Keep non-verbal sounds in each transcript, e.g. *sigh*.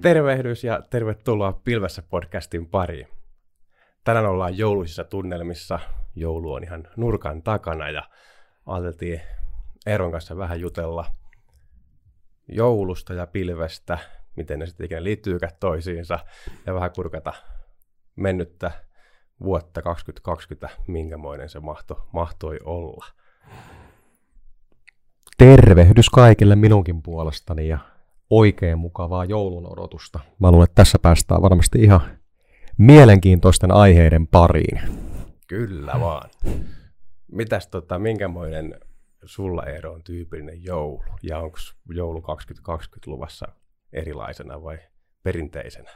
Tervehdys ja tervetuloa Pilvessä podcastin pariin. Tänään ollaan jouluisissa tunnelmissa. Joulu on ihan nurkan takana ja ajateltiin Eeron kanssa vähän jutella joulusta ja pilvestä, miten ne sitten ikinä liittyykään toisiinsa ja vähän kurkata mennyttä vuotta 2020, minkämoinen se mahto, mahtoi olla. Tervehdys kaikille minunkin puolestani ja oikein mukavaa joulun odotusta. Mä luulen, että tässä päästään varmasti ihan mielenkiintoisten aiheiden pariin. Kyllä vaan. Mitäs tota, minkämoinen sulla Eero on tyypillinen joulu? Ja onko joulu 2020 luvassa erilaisena vai perinteisenä?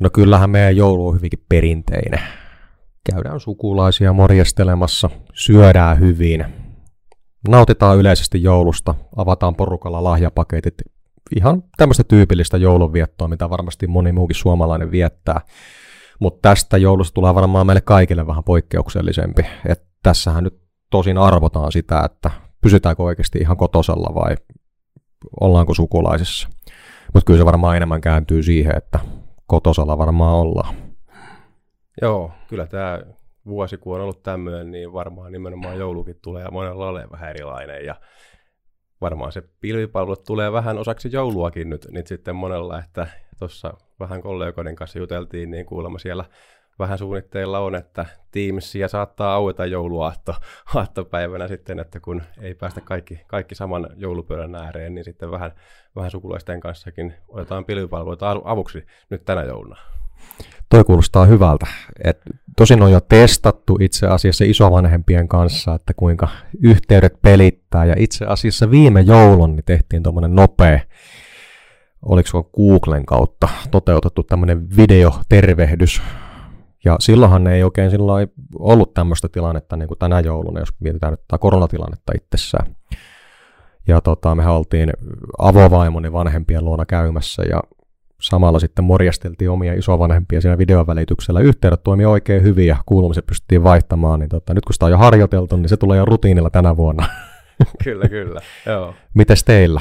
No kyllähän meidän joulu on hyvinkin perinteinen. Käydään sukulaisia morjestelemassa, syödään hyvin, nautitaan yleisesti joulusta, avataan porukalla lahjapaketit, ihan tämmöistä tyypillistä joulunviettoa, mitä varmasti moni muukin suomalainen viettää. Mutta tästä joulusta tulee varmaan meille kaikille vähän poikkeuksellisempi. Et tässähän nyt tosin arvotaan sitä, että pysytäänkö oikeasti ihan kotosalla vai ollaanko sukulaisissa. Mutta kyllä se varmaan enemmän kääntyy siihen, että kotosalla varmaan ollaan. Joo, kyllä tämä vuosi kun on ollut tämmöinen, niin varmaan nimenomaan joulukin tulee ja monella ole vähän erilainen. Ja varmaan se pilvipalvelu tulee vähän osaksi jouluakin nyt, nyt sitten monella, että tuossa vähän kollegoiden kanssa juteltiin, niin kuulemma siellä vähän suunnitteilla on, että Teamsia saattaa aueta jouluaatto aattopäivänä sitten, että kun ei päästä kaikki, kaikki saman joulupöydän ääreen, niin sitten vähän, vähän sukulaisten kanssakin otetaan pilvipalveluita avuksi nyt tänä jouluna. Toi kuulostaa hyvältä. Et tosin on jo testattu itse asiassa isovanhempien kanssa, että kuinka yhteydet pelittää. Ja itse asiassa viime joulun niin tehtiin tuommoinen nopea, oliko Googlen kautta toteutettu tämmöinen videotervehdys. Ja silloinhan ei oikein silloin ollut tämmöistä tilannetta niin kuin tänä jouluna, jos mietitään nyt tätä koronatilannetta itsessään. Ja tota, me oltiin avovaimoni vanhempien luona käymässä ja samalla sitten morjasteltiin omia isovanhempia siinä videon välityksellä. Yhteydet toimi oikein hyvin ja kuulumiset pystyttiin vaihtamaan, niin tota, nyt kun sitä on jo harjoiteltu, niin se tulee jo rutiinilla tänä vuonna. *laughs* kyllä, kyllä. Joo. Mites teillä?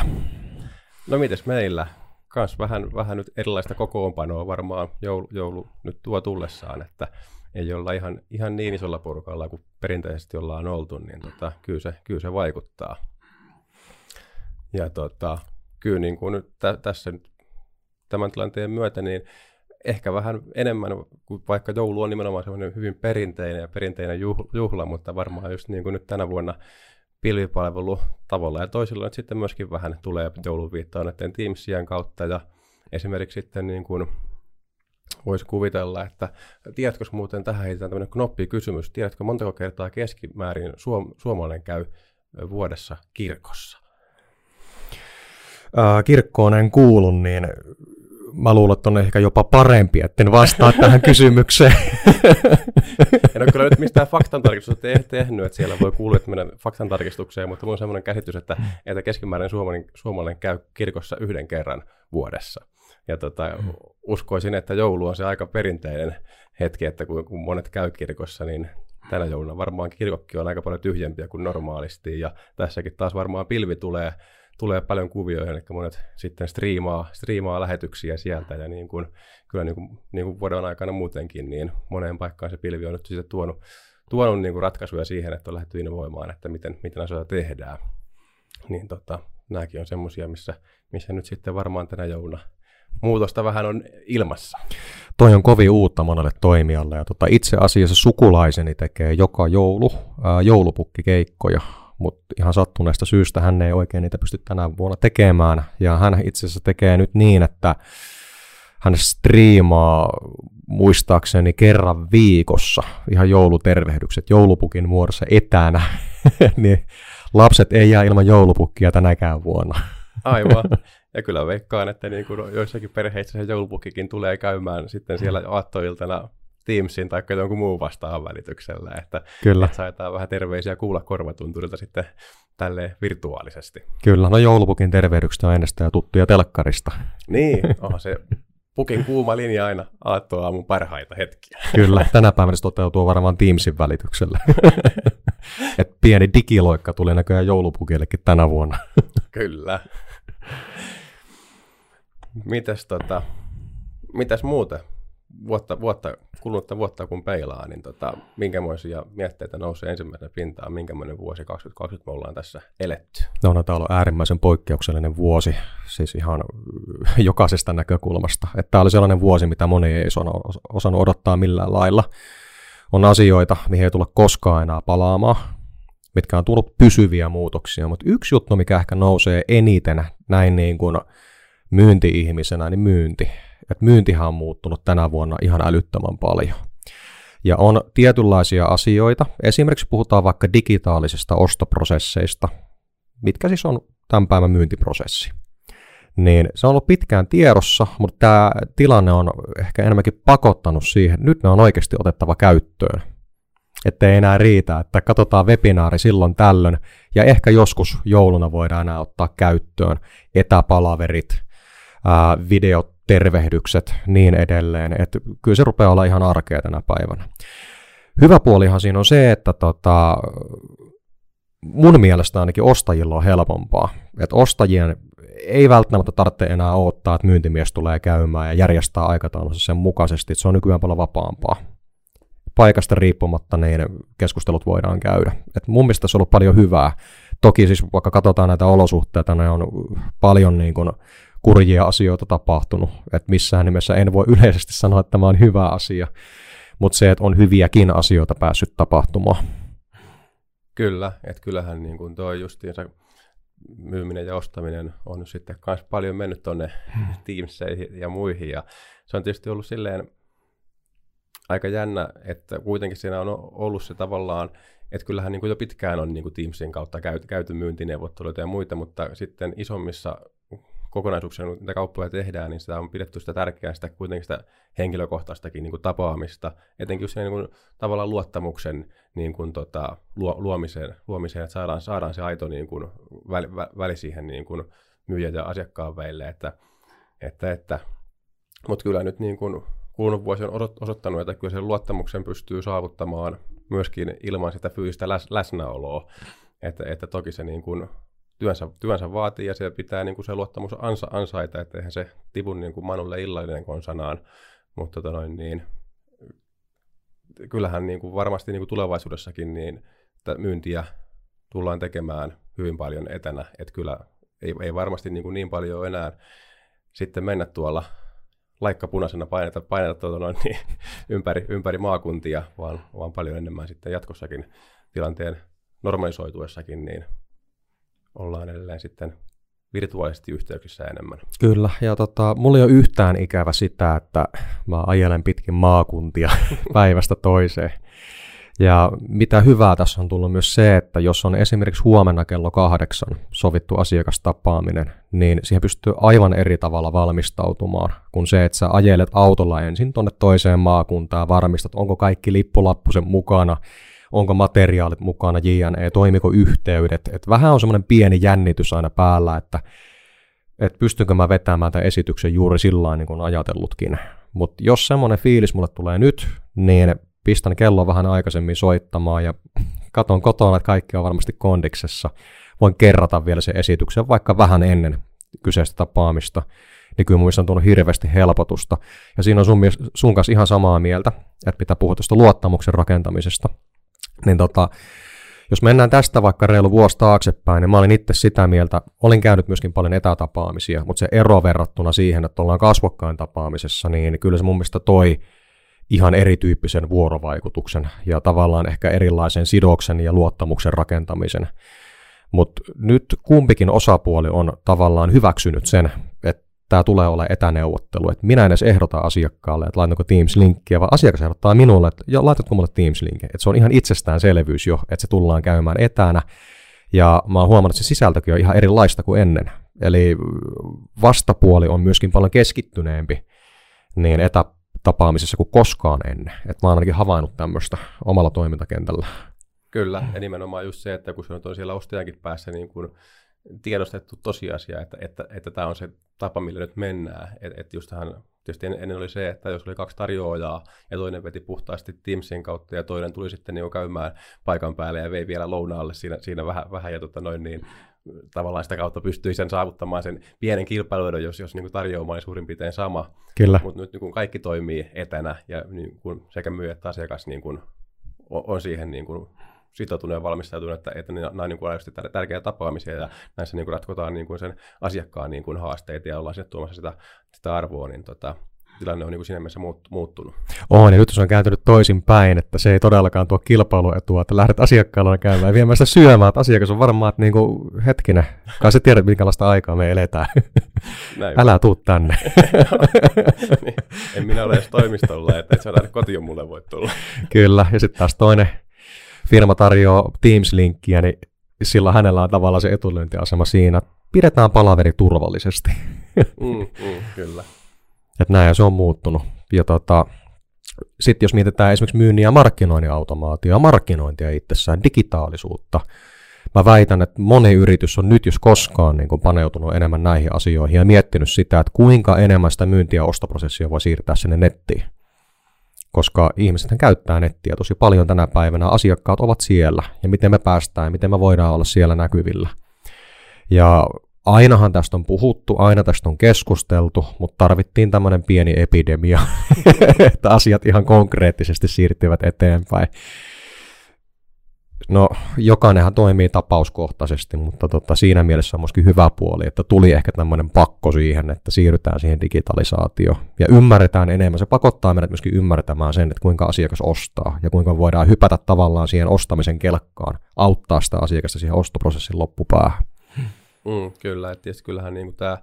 No mites meillä? Kans vähän, vähän nyt erilaista kokoonpanoa varmaan joulu, joulu nyt tuo tullessaan, että ei olla ihan, ihan niin isolla porukalla kuin perinteisesti ollaan oltu, niin tota, kyllä, se, kyllä se vaikuttaa. Ja tota, kyllä niin kuin nyt tä, tässä nyt tämän tilanteen myötä, niin ehkä vähän enemmän, kuin vaikka joulu on nimenomaan semmoinen hyvin perinteinen ja perinteinen juhla, mutta varmaan just niin kuin nyt tänä vuonna pilvipalvelu tavalla ja toisilla nyt sitten myöskin vähän tulee jouluviittaa näiden Teamsien kautta ja esimerkiksi sitten niin kuin voisi kuvitella, että tiedätkö muuten tähän heitetään tämmöinen knoppikysymys, tiedätkö montako kertaa keskimäärin suom- suomalainen käy vuodessa kirkossa? kirkkoon en kuulu, niin mä luulen, että on ehkä jopa parempi, en vastaa *laughs* tähän kysymykseen. en ole kyllä nyt mistään faktantarkistusta te- tehnyt, että siellä voi kuulla, että mennään faktantarkistukseen, mutta mulla on sellainen käsitys, että, että keskimäärin suomalainen, suomalainen käy kirkossa yhden kerran vuodessa. Ja tota, mm. uskoisin, että joulu on se aika perinteinen hetki, että kun, kun monet käy kirkossa, niin tänä jouluna varmaan kirkokki on aika paljon tyhjempiä kuin normaalisti. Ja tässäkin taas varmaan pilvi tulee tulee paljon kuvioita, eli monet sitten striimaa, striimaa lähetyksiä sieltä, ja niin kuin, kyllä niin kuin, niin kuin vuoden aikana muutenkin, niin moneen paikkaan se pilvi on nyt sitten tuonut, tuonut niin kuin ratkaisuja siihen, että on lähdetty innovoimaan, että miten, miten asioita tehdään. Niin tota, nämäkin on semmoisia, missä, missä nyt sitten varmaan tänä jouluna muutosta vähän on ilmassa. Toi on kovin uutta monelle toimijalle ja tota, itse asiassa sukulaiseni tekee joka joulu ää, joulupukkikeikkoja mutta ihan sattuneesta syystä hän ei oikein niitä pysty tänä vuonna tekemään. Ja hän itse asiassa tekee nyt niin, että hän striimaa muistaakseni kerran viikossa ihan joulutervehdykset joulupukin muodossa etänä, *laughs* niin lapset ei jää ilman joulupukkia tänäkään vuonna. Aivan. *laughs* Ja kyllä veikkaan, että niin kuin joissakin perheissä se joulupukkikin tulee käymään sitten siellä aattoiltana Teamsin tai jonkun muun vastaavan välityksellä, että, Kyllä. että saetaan vähän terveisiä kuulla korvatunturilta sitten tälle virtuaalisesti. Kyllä, no joulupukin tervehdykset on ennestään tuttuja telkkarista. Niin, *laughs* onhan se pukin kuuma linja aina aattoaamun parhaita hetkiä. Kyllä, tänä päivänä se toteutuu varmaan Teamsin välityksellä. *laughs* Et pieni digiloikka tuli näköjään joulupukillekin tänä vuonna. *laughs* Kyllä. Mites, tota, mitäs muuten? Vuotta, vuotta, kulunutta vuotta kun peilaa, niin tota, minkämoisia mietteitä nousee ensimmäisenä pintaan, minkämoinen vuosi 2020 me ollaan tässä eletty? No, no tämä on äärimmäisen poikkeuksellinen vuosi, siis ihan *laughs* jokaisesta näkökulmasta. Että tämä oli sellainen vuosi, mitä moni ei osannut odottaa millään lailla. On asioita, mihin ei tulla koskaan enää palaamaan, mitkä on tullut pysyviä muutoksia, mutta yksi juttu, mikä ehkä nousee eniten näin niin kuin myynti-ihmisenä, niin myynti. Et myyntihän on muuttunut tänä vuonna ihan älyttömän paljon. Ja on tietynlaisia asioita, esimerkiksi puhutaan vaikka digitaalisista ostoprosesseista, mitkä siis on tämän päivän myyntiprosessi. Niin se on ollut pitkään tiedossa, mutta tämä tilanne on ehkä enemmänkin pakottanut siihen, että nyt ne on oikeasti otettava käyttöön että ei enää riitä, että katsotaan webinaari silloin tällöin, ja ehkä joskus jouluna voidaan enää ottaa käyttöön etäpalaverit, ää, videotervehdykset, niin edelleen, että kyllä se rupeaa olla ihan arkea tänä päivänä. Hyvä puolihan siinä on se, että tota, mun mielestä ainakin ostajilla on helpompaa, että ostajien ei välttämättä tarvitse enää odottaa, että myyntimies tulee käymään ja järjestää aikataulunsa sen mukaisesti, se on nykyään paljon vapaampaa paikasta riippumatta niin keskustelut voidaan käydä. Et mun mielestä se on ollut paljon hyvää. Toki siis vaikka katsotaan näitä olosuhteita, ne on paljon niin kuin kurjia asioita tapahtunut, että missään nimessä en voi yleisesti sanoa, että tämä on hyvä asia, mutta se, että on hyviäkin asioita päässyt tapahtumaan. Kyllä, että kyllähän niin kuin tuo justiinsa myyminen ja ostaminen on sitten myös paljon mennyt tuonne hmm. Teamseihin ja muihin, ja se on tietysti ollut silleen aika jännä, että kuitenkin siinä on ollut se tavallaan, että kyllähän niin kuin jo pitkään on niin kuin Teamsin kautta käyty, käyty myyntineuvotteluita ja muita, mutta sitten isommissa kokonaisuuksia, mitä kauppoja tehdään, niin sitä on pidetty sitä tärkeää, sitä kuitenkin sitä henkilökohtaistakin niin kuin tapaamista, etenkin just niin kuin, tavallaan luottamuksen niin kuin, tota, luo, luomiseen, luomiseen, että saadaan, saadaan se aito niin kuin, väli, väli siihen niin kuin, myyjä ja asiakkaan välille, että, että, että mutta kyllä nyt niin kuin, kulunut vuosi on osoittanut, että kyllä sen luottamuksen pystyy saavuttamaan myöskin ilman sitä fyysistä läs- läsnäoloa. Että, että toki se niin kuin työnsä, työnsä vaatii ja se pitää niin kuin se luottamus ansa, ansaita, että eihän se tipun niin kuin Manulle illallinen konsanaan. Mutta tota noin, niin, kyllähän niin kuin varmasti niin kuin tulevaisuudessakin niin myyntiä tullaan tekemään hyvin paljon etänä. Että kyllä ei, ei varmasti niin, kuin niin paljon enää sitten mennä tuolla laikka punaisena paineta, paineta tuota noin, niin, *laughs* ympäri, ympäri maakuntia, vaan, vaan paljon enemmän sitten jatkossakin tilanteen normalisoituessakin, niin ollaan edelleen sitten virtuaalisesti yhteyksissä enemmän. Kyllä, ja tota, mulla ei ole yhtään ikävä sitä, että mä ajelen pitkin maakuntia *laughs* päivästä toiseen. Ja mitä hyvää tässä on tullut myös se, että jos on esimerkiksi huomenna kello kahdeksan sovittu asiakastapaaminen, niin siihen pystyy aivan eri tavalla valmistautumaan kuin se, että sä ajelet autolla ensin tuonne toiseen maakuntaan, varmistat, onko kaikki lippulappusen mukana, onko materiaalit mukana, JNE, toimiko yhteydet. Et vähän on semmoinen pieni jännitys aina päällä, että et pystynkö mä vetämään tämän esityksen juuri sillä niin kuin ajatellutkin. Mutta jos semmoinen fiilis mulle tulee nyt, niin pistän kello vähän aikaisemmin soittamaan ja katon kotona, että kaikki on varmasti kondiksessa. Voin kerrata vielä sen esityksen vaikka vähän ennen kyseistä tapaamista. Niin kyllä mun on tullut hirveästi helpotusta. Ja siinä on sun, sun kanssa ihan samaa mieltä, että pitää puhua tuosta luottamuksen rakentamisesta. Niin tota, jos mennään tästä vaikka reilu vuosi taaksepäin, niin mä olin itse sitä mieltä, olin käynyt myöskin paljon etätapaamisia, mutta se ero verrattuna siihen, että ollaan kasvokkain tapaamisessa, niin kyllä se mun mielestä toi ihan erityyppisen vuorovaikutuksen ja tavallaan ehkä erilaisen sidoksen ja luottamuksen rakentamisen. Mutta nyt kumpikin osapuoli on tavallaan hyväksynyt sen, tämä tulee olla etäneuvottelu. Et minä en edes ehdota asiakkaalle, että laitanko Teams-linkkiä, vaan asiakas ehdottaa minulle, että jo, laitatko mulle Teams-linkin. Et se on ihan itsestäänselvyys jo, että se tullaan käymään etänä. Ja mä oon huomannut, että se sisältökin on ihan erilaista kuin ennen. Eli vastapuoli on myöskin paljon keskittyneempi niin etä, tapaamisessa kuin koskaan ennen. Et mä oon ainakin havainnut tämmöistä omalla toimintakentällä. Kyllä, ja nimenomaan just se, että kun se on siellä ostajankin päässä niin kuin tiedostettu tosiasia, että, että, että tämä on se tapa, millä nyt mennään. Että et tähän, tietysti ennen oli se, että jos oli kaksi tarjoajaa ja toinen veti puhtaasti Teamsin kautta ja toinen tuli sitten niin käymään paikan päälle ja vei vielä lounaalle siinä, siinä vähän, vähän ja tota noin, niin tavallaan sitä kautta pystyy sen saavuttamaan sen pienen kilpailuedon, jos, jos niin tarjoama oli suurin piirtein sama. Kyllä. Mutta nyt niin kuin kaikki toimii etänä ja niin kuin sekä myyjä että asiakas niin kuin on, on siihen niin kuin sitoutunut ja valmistautunut, että, että nämä on niin kuin tärkeitä tapaamisia ja näissä niin kuin ratkotaan niin kuin sen asiakkaan niin kuin haasteita ja ollaan sinne tuomassa sitä, sitä arvoa, niin tota, tilanne on niin kuin siinä mielessä muuttunut. On, ja nyt se on kääntynyt toisinpäin, että se ei todellakaan tuo kilpailuetua, että lähdet asiakkaalla käymään ja viemään sitä syömään, että asiakas on varmaan, että niin kuin, hetkinen, kai sä tiedät, minkälaista aikaa me eletään. Näin *laughs* Älä tuu tänne. *laughs* niin, en minä ole edes toimistolla, että et sä kotiin mulle voi tulla. Kyllä, ja sitten taas toinen firma tarjoaa Teams-linkkiä, niin sillä hänellä on tavallaan se etulyöntiasema siinä, että pidetään palaveri turvallisesti. mm, mm, kyllä. Että näin se on muuttunut. Ja tota, sitten jos mietitään esimerkiksi myynnin ja markkinoinnin automaatio ja markkinointia itsessään, digitaalisuutta, mä väitän, että moni yritys on nyt jos koskaan niin kuin paneutunut enemmän näihin asioihin ja miettinyt sitä, että kuinka enemmän sitä myyntiä ja ostoprosessia voi siirtää sinne nettiin. Koska ihmiset käyttää nettiä tosi paljon tänä päivänä, asiakkaat ovat siellä ja miten me päästään, miten me voidaan olla siellä näkyvillä. Ja ainahan tästä on puhuttu, aina tästä on keskusteltu, mutta tarvittiin tämmöinen pieni epidemia, *laughs* että asiat ihan konkreettisesti siirtyvät eteenpäin. No, jokainenhan toimii tapauskohtaisesti, mutta tota, siinä mielessä on myöskin hyvä puoli, että tuli ehkä tämmöinen pakko siihen, että siirrytään siihen digitalisaatioon ja ymmärretään enemmän. Se pakottaa meidät myöskin ymmärtämään sen, että kuinka asiakas ostaa ja kuinka voidaan hypätä tavallaan siihen ostamisen kelkkaan, auttaa sitä asiakasta siihen ostoprosessin loppupäähän. Mm, kyllä, että tietysti kyllähän niin kuin tämä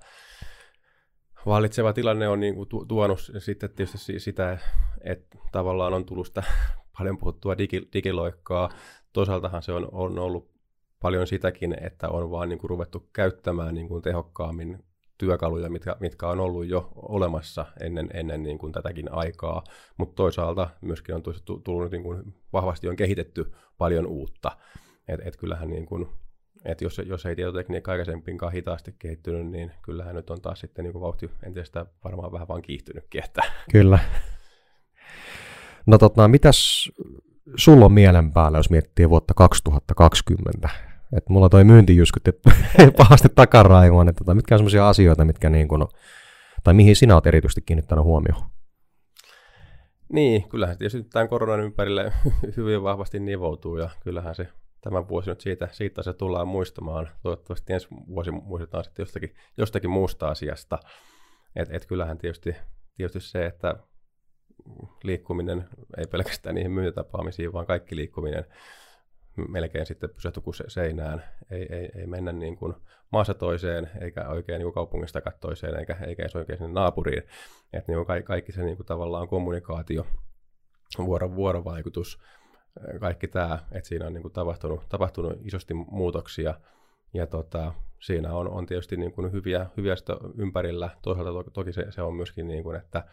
vallitseva tilanne on niin kuin tuonut sitten tietysti sitä, että tavallaan on tullut sitä *laughs* paljon puhuttua digi, digiloikkaa. Toisaaltahan se on, on ollut paljon sitäkin, että on vaan niin kuin ruvettu käyttämään niin kuin tehokkaammin työkaluja, mitkä, mitkä on ollut jo olemassa ennen, ennen niin kuin tätäkin aikaa, mutta toisaalta myöskin on tullut niin kuin vahvasti on kehitetty paljon uutta. Et, et kyllähän niin kuin että jos, jos ei tietotekniikka aikaisempinkaan hitaasti kehittynyt, niin kyllähän nyt on taas sitten niin kuin vauhti entisestään varmaan vähän vaan kiihtynytkin. Että. Kyllä. No tota, mitäs sulla on mielen päällä, jos miettii vuotta 2020? Et mulla toi myyntijyskyt *laughs* pahasti takaraivoon, että tota, mitkä on sellaisia asioita, mitkä niin kuin, tai mihin sinä olet erityisesti kiinnittänyt huomioon? Niin, kyllähän tietysti tämän koronan ympärille *laughs* hyvin vahvasti nivoutuu ja kyllähän se tämä vuosi nyt siitä, siitä se tullaan muistamaan. Toivottavasti ensi vuosi muistetaan sitten jostakin, jostakin muusta asiasta. Et, et kyllähän tietysti, tietysti se, että liikkuminen ei pelkästään niihin myyntitapaamisiin, vaan kaikki liikkuminen melkein sitten pysähty kuin seinään. Ei, ei, ei mennä niin kuin maassa toiseen, eikä oikein niin kaupungista toiseen, eikä, eikä edes oikein sinne naapuriin. Että niin kaikki, kaikki se niin kuin tavallaan kommunikaatio, vuoro, vuorovaikutus, kaikki tämä, että siinä on niin kuin tapahtunut, tapahtunut isosti muutoksia ja tota, siinä on, on tietysti niin kuin hyviä, hyviä ympärillä. Toisaalta to, toki se, se on myöskin, niin kuin, että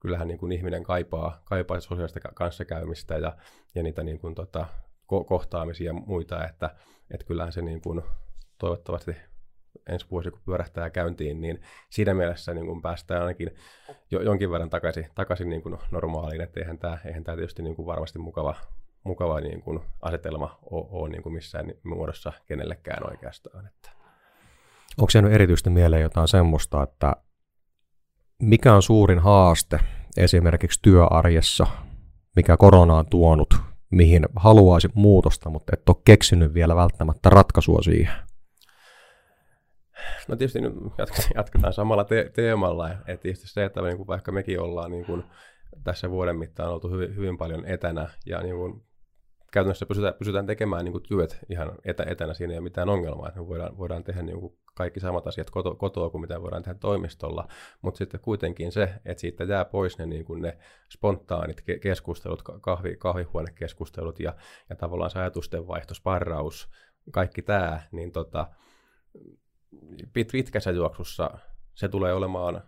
kyllähän niin kuin ihminen kaipaa, kaipaa sosiaalista kanssakäymistä ja, ja niitä niin kuin, tota, ko- kohtaamisia ja muita, että, että kyllähän se niin kuin, toivottavasti ensi vuosi, kun pyörähtää käyntiin, niin siinä mielessä niin kuin päästään ainakin jo, jonkin verran takaisin, takaisin niin kuin normaaliin, että eihän tämä, eihän tämä tietysti niin kuin varmasti mukava, mukava niin kuin asetelma ole, niin kuin missään muodossa kenellekään oikeastaan. Että. Onko jäänyt erityisesti mieleen jotain semmoista, että mikä on suurin haaste esimerkiksi työarjessa, mikä korona on tuonut, mihin haluaisit muutosta, mutta et ole keksinyt vielä välttämättä ratkaisua siihen? No tietysti nyt jatketaan samalla te- teemalla, että tietysti se, että niin kuin vaikka mekin ollaan niin kuin tässä vuoden mittaan oltu hyvin, hyvin paljon etänä ja niin kuin käytännössä pysytään, pysytään tekemään niin kuin työt ihan etä, etänä, siinä ei ole mitään ongelmaa, että me voidaan, voidaan tehdä niin kuin kaikki samat asiat koto, kotoa kuin mitä voidaan tehdä toimistolla, mutta sitten kuitenkin se, että siitä jää pois ne, niin kuin ne spontaanit keskustelut, kahvi, kahvihuonekeskustelut ja, ja tavallaan se ajatusten vaihto, sparraus, kaikki tämä, niin tota, pit, pitkässä juoksussa se tulee olemaan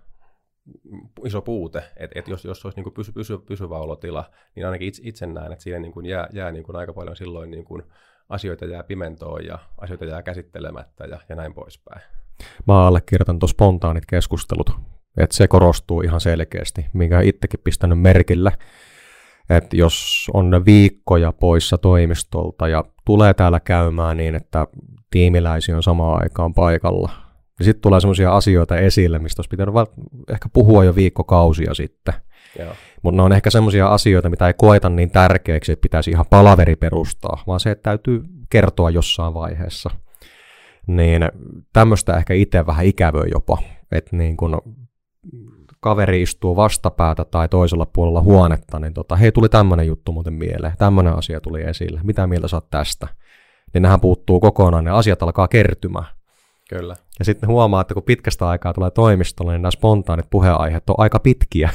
iso puute, että et jos, jos olisi niin pysy, pysy, pysyvä olotila, niin ainakin itse, itse näen, että siinä niin kuin jää, jää niin kuin aika paljon silloin niin kuin asioita jää pimentoon ja asioita jää käsittelemättä ja, ja näin poispäin. Mä allekirjoitan tuon spontaanit keskustelut, että se korostuu ihan selkeästi, minkä itsekin pistänyt merkille, että jos on viikkoja poissa toimistolta ja tulee täällä käymään niin, että tiimiläisiä on samaan aikaan paikalla. Ja sitten tulee semmoisia asioita esille, mistä olisi pitänyt ehkä puhua jo viikkokausia sitten. Mutta ne on ehkä semmoisia asioita, mitä ei koeta niin tärkeäksi, että pitäisi ihan palaveri perustaa, vaan se, että täytyy kertoa jossain vaiheessa. Niin tämmöistä ehkä itse vähän ikävöi jopa, että niin kun kaveri istuu vastapäätä tai toisella puolella huonetta, niin tota, hei tuli tämmöinen juttu muuten mieleen, tämmöinen asia tuli esille, mitä mieltä saat tästä? Niin nehän puuttuu kokonaan, ne asiat alkaa kertymään. Kyllä. Ja sitten huomaa, että kun pitkästä aikaa tulee toimistolle, niin nämä spontaanit puheenaiheet on aika pitkiä.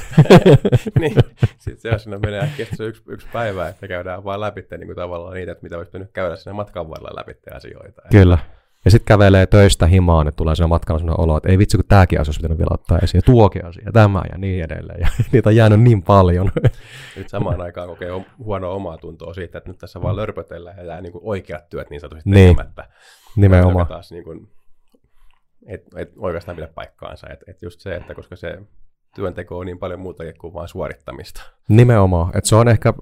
*laughs* niin, sitten se on siinä menee äkkiä yksi, yksi päivä, että käydään vaan läpi niin kuin tavallaan niitä, että mitä olisi nyt käydä sinne matkan varrella läpi asioita. Kyllä. Ja sitten kävelee töistä himaan, että tulee siinä matkalla sellainen olo, että ei vitsi, kun tämäkin asia olisi pitänyt vielä ottaa esiin, ja tuokin asia, tämä ja niin edelleen. Ja *laughs* niitä on jäänyt niin paljon. *laughs* Nyt samaan aikaan kokee huonoa omaa tuntoa siitä, että nyt tässä vaan lörpötellään ja jää niin kuin oikeat työt niin sanotusti niin. tekemättä. Nimenomaan. Taas niin kuin, et, et oikeastaan pidä paikkaansa. Et, et just se, että koska se työnteko on niin paljon muuta kuin vain suorittamista. Nimenomaan. Että se on ehkä,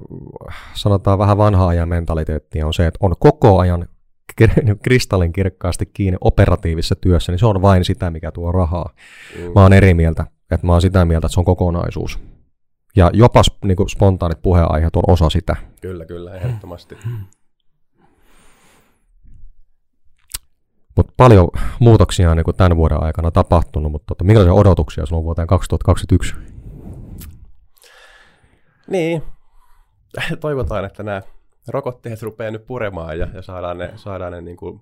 sanotaan vähän vanhaa ajan mentaliteettia, on se, että on koko ajan *laughs* kristallin kirkkaasti kiinni operatiivisessa työssä, niin se on vain sitä, mikä tuo rahaa. Mm. Mä oon eri mieltä, että mä oon sitä mieltä, että se on kokonaisuus. Ja jopa niin kuin spontaanit puheenaiheet on osa sitä. Kyllä, kyllä, ehdottomasti. *clears throat* Mutta paljon muutoksia on niin kuin tämän vuoden aikana tapahtunut, mutta tota, minkälaisia odotuksia sinulla on vuoteen 2021? Niin, *laughs* toivotaan, että nämä rokotteet rupeaa nyt puremaan ja, ja saadaan ne, saadaan ne niin kuin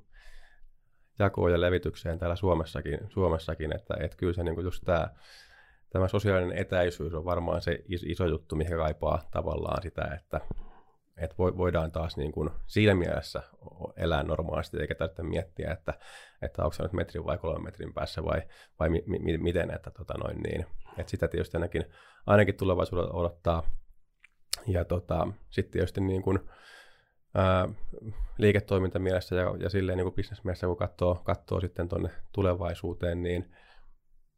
jakoon ja levitykseen täällä Suomessakin, Suomessakin että, että kyllä se niin kuin just tämä, tämä sosiaalinen etäisyys on varmaan se iso juttu, mikä kaipaa tavallaan sitä, että, että voidaan taas niin kuin siinä mielessä elää normaalisti, eikä tarvitse miettiä, että, että onko se nyt metrin vai kolmen metrin päässä vai, vai mi, mi, miten, että, tota noin niin, että sitä tietysti ainakin, ainakin tulevaisuudessa odottaa. Ja tota, sitten tietysti niin kuin, ää, liiketoimintamielessä ja, ja silleen niin kuin bisnesmielessä, kun katsoo, katsoo sitten tuonne tulevaisuuteen, niin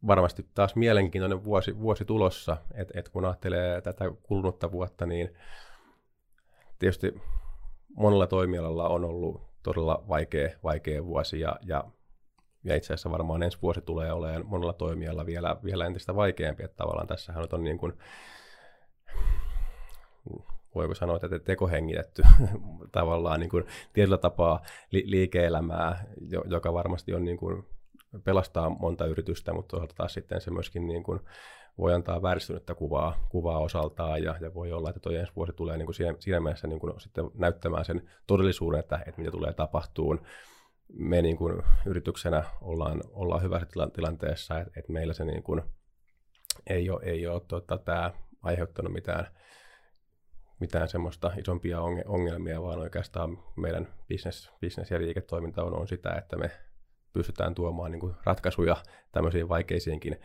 varmasti taas mielenkiintoinen vuosi, vuosi tulossa, että et kun ajattelee tätä kulunutta vuotta, niin tietysti monella toimialalla on ollut todella vaikea, vaikea vuosi ja, ja, ja itse asiassa varmaan ensi vuosi tulee olemaan monella toimialalla vielä, vielä entistä vaikeampi, että tavallaan tässähän on niin kuin, voiko sanoa, että tekohengitetty *laughs* tavallaan niin kuin tietyllä tapaa li- liike-elämää, joka varmasti on niin kuin pelastaa monta yritystä, mutta toisaalta taas sitten se myöskin niin kuin voi antaa vääristynyttä kuvaa, kuvaa osaltaan ja, ja voi olla, että tuo ensi vuosi tulee niin kuin siinä, siinä mielessä niin kuin sitten näyttämään sen todellisuuden, että, että mitä tulee tapahtuun. Me niin kuin yrityksenä ollaan, ollaan hyvässä tilanteessa, että, että meillä se niin kuin ei ole, ei ole tuota, tämä aiheuttanut mitään, mitään semmoista isompia ongelmia, vaan oikeastaan meidän business, business ja liiketoiminta on, on sitä, että me pystytään tuomaan niin kuin ratkaisuja tämmöisiin vaikeisiinkin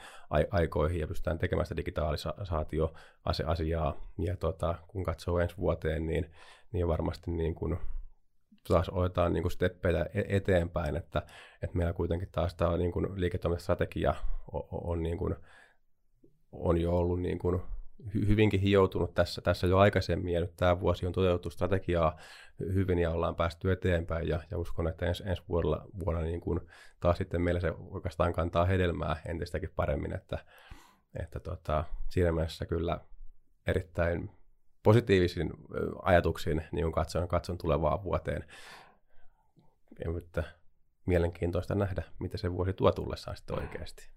aikoihin ja pystytään tekemään sitä digitalisaatioasiaa. Ja tota, kun katsoo ensi vuoteen, niin, niin varmasti niin kuin taas otetaan niin kuin steppejä e-, eteenpäin, että, että meillä kuitenkin taas tämä niin kuin liiketoimintastrategia on, on, niin kuin, on jo ollut niin kuin hyvinkin hioutunut tässä, tässä jo aikaisemmin, ja nyt tämä vuosi on toteutettu strategiaa hyvin, ja ollaan päästy eteenpäin, ja, ja uskon, että ens, ensi vuonna, vuonna niin kuin taas sitten meillä se oikeastaan kantaa hedelmää entistäkin paremmin, että, että tota, siinä mielessä kyllä erittäin positiivisin ajatuksiin niin katson, katson tulevaan vuoteen. Ja mutta mielenkiintoista nähdä, mitä se vuosi tuo tullessaan sitten oikeasti.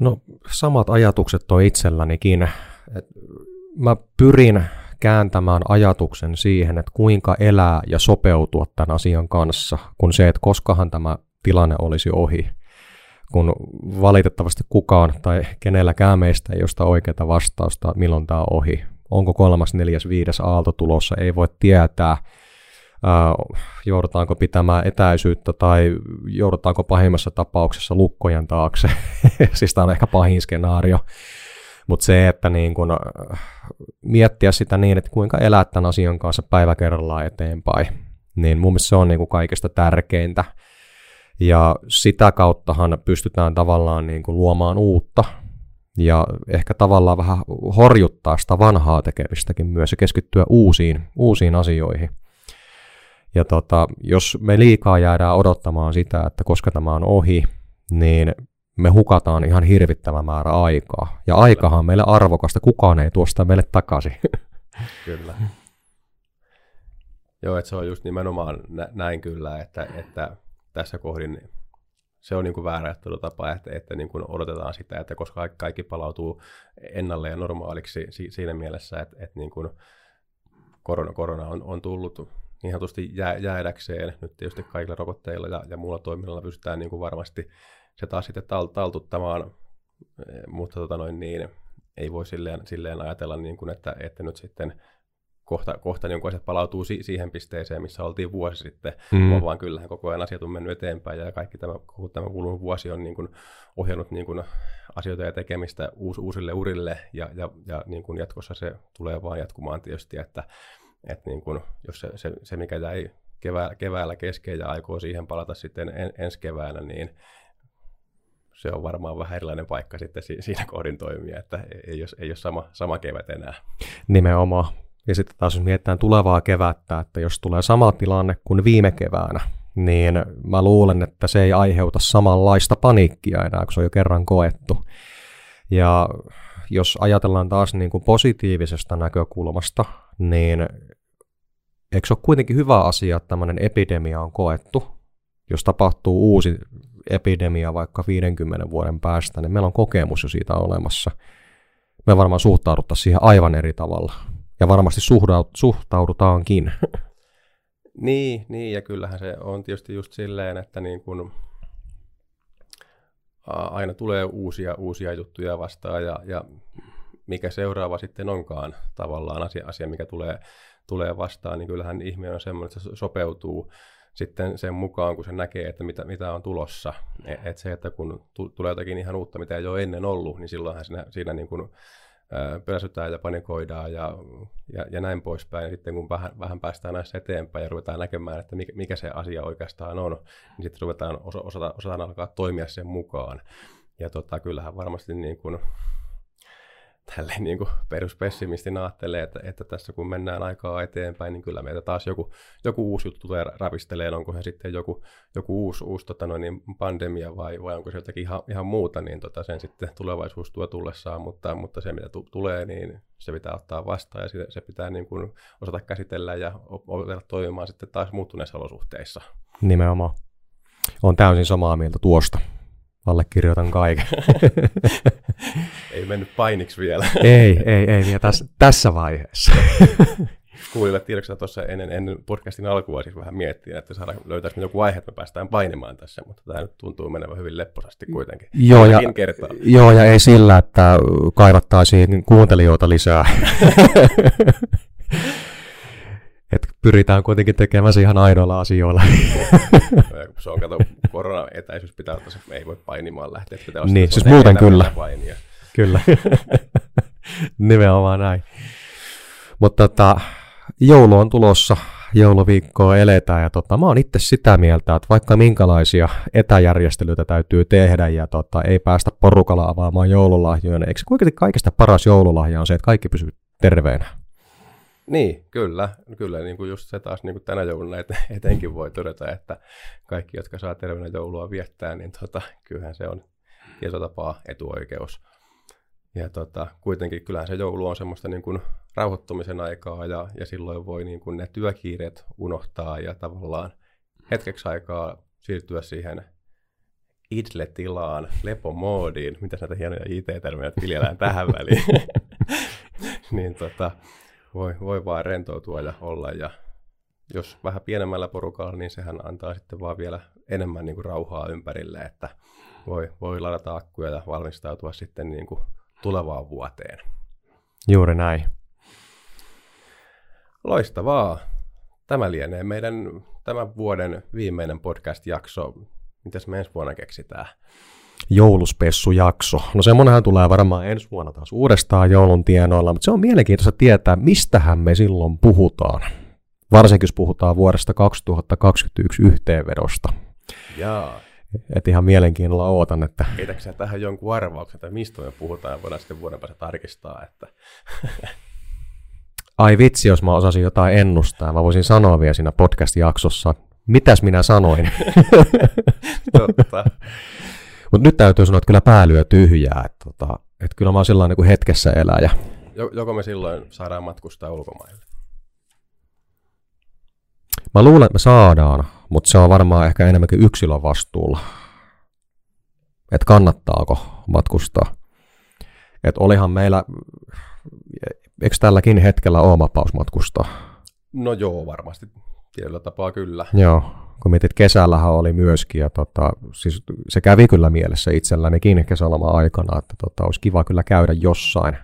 No samat ajatukset on itsellänikin. Mä pyrin kääntämään ajatuksen siihen, että kuinka elää ja sopeutua tämän asian kanssa, kun se, että koskahan tämä tilanne olisi ohi. Kun valitettavasti kukaan tai kenelläkään meistä ei ole oikeaa vastausta, milloin tämä on ohi. Onko kolmas, neljäs, viides aalto tulossa, ei voi tietää – joudutaanko pitämään etäisyyttä tai joudutaanko pahimmassa tapauksessa lukkojen taakse. *laughs* siis tämä on ehkä pahin skenaario. Mutta se, että niin kun, miettiä sitä niin, että kuinka elää tämän asian kanssa päivä kerrallaan eteenpäin, niin mun mielestä se on niin kuin kaikista tärkeintä. Ja sitä kauttahan pystytään tavallaan niin kuin luomaan uutta ja ehkä tavallaan vähän horjuttaa sitä vanhaa tekemistäkin myös ja keskittyä uusiin, uusiin asioihin. Ja tota, jos me liikaa jäädään odottamaan sitä, että koska tämä on ohi, niin me hukataan ihan hirvittävä määrä aikaa. Ja aikahan on meille arvokasta, kukaan ei tuosta meille takaisin. *laughs* Kyllä. Joo, että se on just nimenomaan näin kyllä, että, että tässä kohdin se on niin kuin väärä ajattelutapa, että, että niin kuin odotetaan sitä, että koska kaikki palautuu ennalle ja normaaliksi siinä mielessä, että, että niin kuin korona, korona on, on tullut niin sanotusti jää, jäädäkseen. Nyt tietysti kaikilla rokotteilla ja, ja muulla toiminnalla pystytään niin kuin varmasti se taas sitten tal, taltuttamaan, mutta tota noin niin, ei voi silleen, silleen ajatella, niin kuin, että, että nyt sitten kohta, kohta niin asiat palautuu si- siihen pisteeseen, missä oltiin vuosi sitten, mm. vaan kyllähän koko ajan asiat on mennyt eteenpäin ja kaikki tämä, koko tämä kulunut vuosi on niin kuin ohjannut niin kuin asioita ja tekemistä uus, uusille urille ja, ja, ja niin kuin jatkossa se tulee vaan jatkumaan tietysti, että, että niin kuin, jos se, se, se, mikä jäi kevää, keväällä kesken ja aikoo siihen palata sitten en, ensi keväänä, niin se on varmaan vähän erilainen paikka sitten siinä kohdin toimia, että ei ole, ei ole sama, sama kevät enää. Nimenomaan. Ja sitten taas jos mietitään tulevaa kevättä, että jos tulee sama tilanne kuin viime keväänä, niin mä luulen, että se ei aiheuta samanlaista paniikkia enää, kun se on jo kerran koettu. Ja jos ajatellaan taas niin kuin positiivisesta näkökulmasta, niin eikö se ole kuitenkin hyvä asia, että tämmöinen epidemia on koettu? Jos tapahtuu uusi epidemia vaikka 50 vuoden päästä, niin meillä on kokemus jo siitä olemassa. Me varmaan suhtauduttaisiin siihen aivan eri tavalla. Ja varmasti suhtaudutaankin. *laughs* Niin, niin, ja kyllähän se on tietysti just silleen, että niin kun aina tulee uusia, uusia juttuja vastaan, ja, ja mikä seuraava sitten onkaan tavallaan asia, asia mikä tulee, tulee vastaan, niin kyllähän ihminen on semmoinen, että se sopeutuu sitten sen mukaan, kun se näkee, että mitä, mitä on tulossa. Et, et se, että kun t- tulee jotakin ihan uutta, mitä ei ole ennen ollut, niin silloinhan siinä, siinä niin kuin, pelästytään ja panikoidaan ja, ja, ja näin poispäin. Ja sitten kun vähän, vähän päästään näissä eteenpäin ja ruvetaan näkemään, että mikä, mikä se asia oikeastaan on, niin sitten ruvetaan osa, osata, osataan alkaa toimia sen mukaan. Ja tota, kyllähän varmasti niin kuin, tälleen niin kuin peruspessimistin ajattelee, että, että tässä kun mennään aikaa eteenpäin, niin kyllä meitä taas joku, joku uusi juttu tulee ravisteleen, onko se sitten joku, joku uusi, uusi tota noin, niin pandemia vai, vai onko se jotakin ihan, ihan muuta, niin tota sen sitten tulevaisuus tuo tullessaan, mutta, mutta se mitä t- tulee, niin se pitää ottaa vastaan ja se, se pitää niin kuin osata käsitellä ja opetella toimimaan sitten taas muuttuneissa olosuhteissa. Nimenomaan. on täysin samaa mieltä tuosta allekirjoitan kaiken. *laughs* ei mennyt painiksi vielä. *laughs* ei, ei, ei vielä tässä, tässä vaiheessa. *laughs* Kuulille tiedoksi tuossa ennen, ennen podcastin alkua siis vähän miettiä, että saadaan, löytäisimme joku aihe, että me päästään painimaan tässä, mutta tämä nyt tuntuu menevän hyvin lepposasti kuitenkin. Joo ja, joo, ja ei sillä, että kaivattaisiin kuuntelijoita lisää. Pyritään kuitenkin tekemään se ihan aidoilla asioilla. se on, kato, korona-etäisyys pitää ottaa, se ei voi painimaan lähteä. Pitää niin, siis muuten kyllä. Painia. Kyllä, *laughs* nimenomaan näin. Mutta tota, joulu on tulossa, jouluviikkoa eletään ja tota, mä oon itse sitä mieltä, että vaikka minkälaisia etäjärjestelyitä täytyy tehdä ja tota, ei päästä porukalla avaamaan joululahjoja, niin eikö kuitenkin kaikista paras joululahja on se, että kaikki pysyy terveenä? Niin, kyllä. kyllä niin kuin just se taas niin kuin tänä jouluna etenkin voi todeta, että kaikki, jotka saa terveenä joulua viettää, niin tota, kyllähän se on tietyllä tapaa etuoikeus. Ja tota, kuitenkin kyllähän se joulu on semmoista niin kuin rauhoittumisen aikaa ja, ja silloin voi niin kuin ne työkiireet unohtaa ja tavallaan hetkeksi aikaa siirtyä siihen idle-tilaan, lepomoodiin, mitä näitä hienoja IT-termejä viljellään tähän väliin, *laughs* niin tota, voi, voi vaan rentoutua ja olla. Ja jos vähän pienemmällä porukalla, niin sehän antaa sitten vaan vielä enemmän niin kuin rauhaa ympärille, että voi, voi ladata akkuja ja valmistautua sitten niin kuin tulevaan vuoteen. Juuri näin. Loistavaa. Tämä lienee meidän tämän vuoden viimeinen podcast-jakso. Mitäs me ensi vuonna keksitään? Jouluspessujakso. No semmoinenhan tulee varmaan ensi vuonna taas uudestaan joulun tienoilla, mutta se on mielenkiintoista tietää, mistähän me silloin puhutaan. Varsinkin jos puhutaan vuodesta 2021 yhteenvedosta. Jaa. Et ihan mielenkiinnolla ootan, että... Heitäkö sä tähän jonkun arvauksen, että mistä me puhutaan ja voidaan sitten vuoden päästä tarkistaa, että... *laughs* Ai vitsi, jos mä osasin jotain ennustaa. Mä voisin sanoa vielä siinä podcast-jaksossa, mitäs minä sanoin. *laughs* Totta. Mutta nyt täytyy sanoa, että kyllä päälyö tyhjää. Että, tota, että kyllä mä oon sellainen kuin hetkessä eläjä. Joko me silloin saadaan matkustaa ulkomaille? Mä luulen, että me saadaan, mutta se on varmaan ehkä enemmänkin yksilön vastuulla. Että kannattaako matkustaa. Että olihan meillä, eikö tälläkin hetkellä ole vapaus matkustaa? No joo, varmasti. Tietyllä tapaa kyllä. Joo, kun mietit, kesällähän oli myöskin, ja tota, siis se kävi kyllä mielessä itsellänikin kesäloma aikana, että tota, olisi kiva kyllä käydä jossain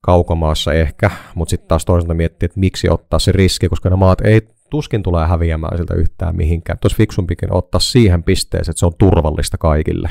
kaukomaassa ehkä, mutta sitten taas toisaalta miettiä, että miksi ottaa se riski, koska ne maat ei tuskin tulee häviämään siltä yhtään mihinkään. Tuossa fiksumpikin ottaa siihen pisteeseen, että se on turvallista kaikille.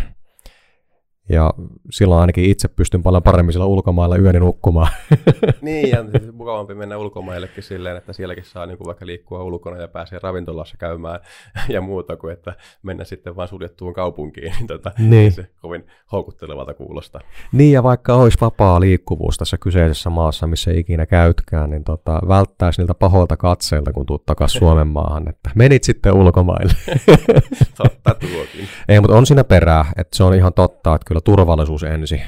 Ja silloin ainakin itse pystyn paljon paremmin sillä ulkomailla yöni nukkumaan. *laughs* niin, ja *laughs* mukavampi mennä ulkomaillekin silleen, että sielläkin saa niin kuin vaikka liikkua ulkona ja pääsee ravintolassa käymään *laughs* ja muuta kuin, että mennä sitten vain suljettuun kaupunkiin. Niin, tota, niin. se kovin houkuttelevalta kuulostaa. Niin, ja vaikka olisi vapaa liikkuvuus tässä kyseisessä maassa, missä ikinä käytkään, niin tota, välttäisi niiltä pahoilta katseilta, kun tuut takaisin Suomen maahan, että menit sitten ulkomaille. totta tuokin. Ei, mutta on siinä perää, että se on ihan totta, että kyllä kyllä turvallisuus ensin.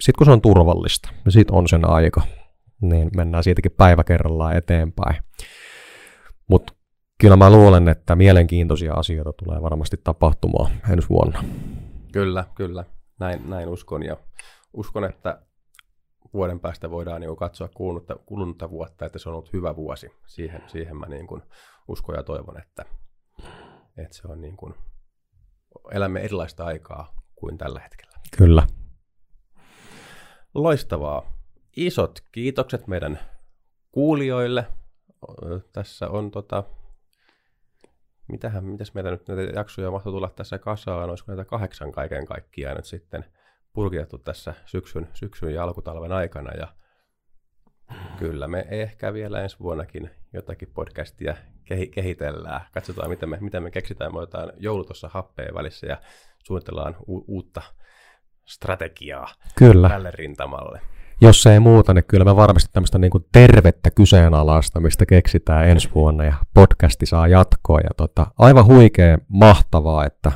Sitten kun se on turvallista, niin sitten on sen aika. Niin mennään siitäkin päivä kerrallaan eteenpäin. Mutta kyllä mä luulen, että mielenkiintoisia asioita tulee varmasti tapahtumaan ensi vuonna. Kyllä, kyllä. Näin, näin uskon. Ja uskon, että vuoden päästä voidaan niin katsoa kulunutta, kulunutta vuotta, että se on ollut hyvä vuosi. Siihen, siihen mä niin kuin uskon ja toivon, että, että se on niin kuin, elämme erilaista aikaa kuin tällä hetkellä. Kyllä. Loistavaa. Isot kiitokset meidän kuulijoille. Tässä on tota, mitähän, mitäs meitä nyt näitä jaksoja mahtoi tulla tässä kasaan, olisiko näitä kahdeksan kaiken kaikkiaan nyt sitten purkitettu tässä syksyn, syksyn ja alkutalven aikana ja kyllä me ehkä vielä ensi vuonnakin jotakin podcastia kehitellään. Katsotaan, miten me, miten me keksitään. Me otetaan joulu tuossa happeen välissä ja suunnitellaan u- uutta strategiaa Kyllä. tälle rintamalle. Jos ei muuta, niin kyllä me varmasti tämmöistä niin kuin tervettä kyseenalaistamista keksitään ensi vuonna ja podcasti saa jatkoa. Ja tota, aivan huikea mahtavaa, että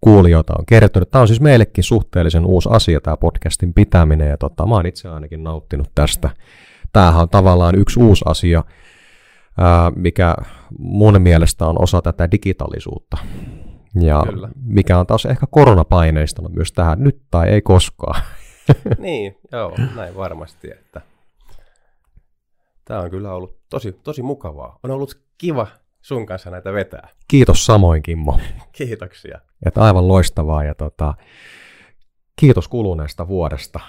kuulijoita on kertonut. Tämä on siis meillekin suhteellisen uusi asia, tämä podcastin pitäminen, ja tota, mä oon itse ainakin nauttinut tästä. Tämähän on tavallaan yksi uusi asia, mikä mun mielestä on osa tätä digitaalisuutta. Ja Kyllä. mikä on taas ehkä koronapaineistanut myös tähän nyt tai ei koskaan. *laughs* niin, joo, näin varmasti. Että tämä on kyllä ollut tosi, tosi mukavaa. On ollut kiva sun kanssa näitä vetää. Kiitos samoin, Kimmo. *laughs* Kiitoksia. Että aivan loistavaa ja tota, kiitos kuluneesta vuodesta.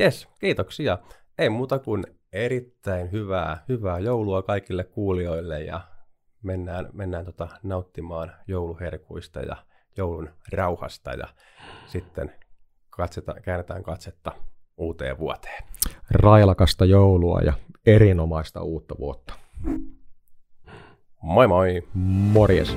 Yes, kiitoksia. Ei muuta kuin erittäin hyvää, hyvää joulua kaikille kuulijoille ja mennään, mennään tota nauttimaan jouluherkuista ja joulun rauhasta ja sitten katseta, käännetään katsetta uuteen vuoteen. Railakasta joulua ja erinomaista uutta vuotta. Moi moi! Morjes!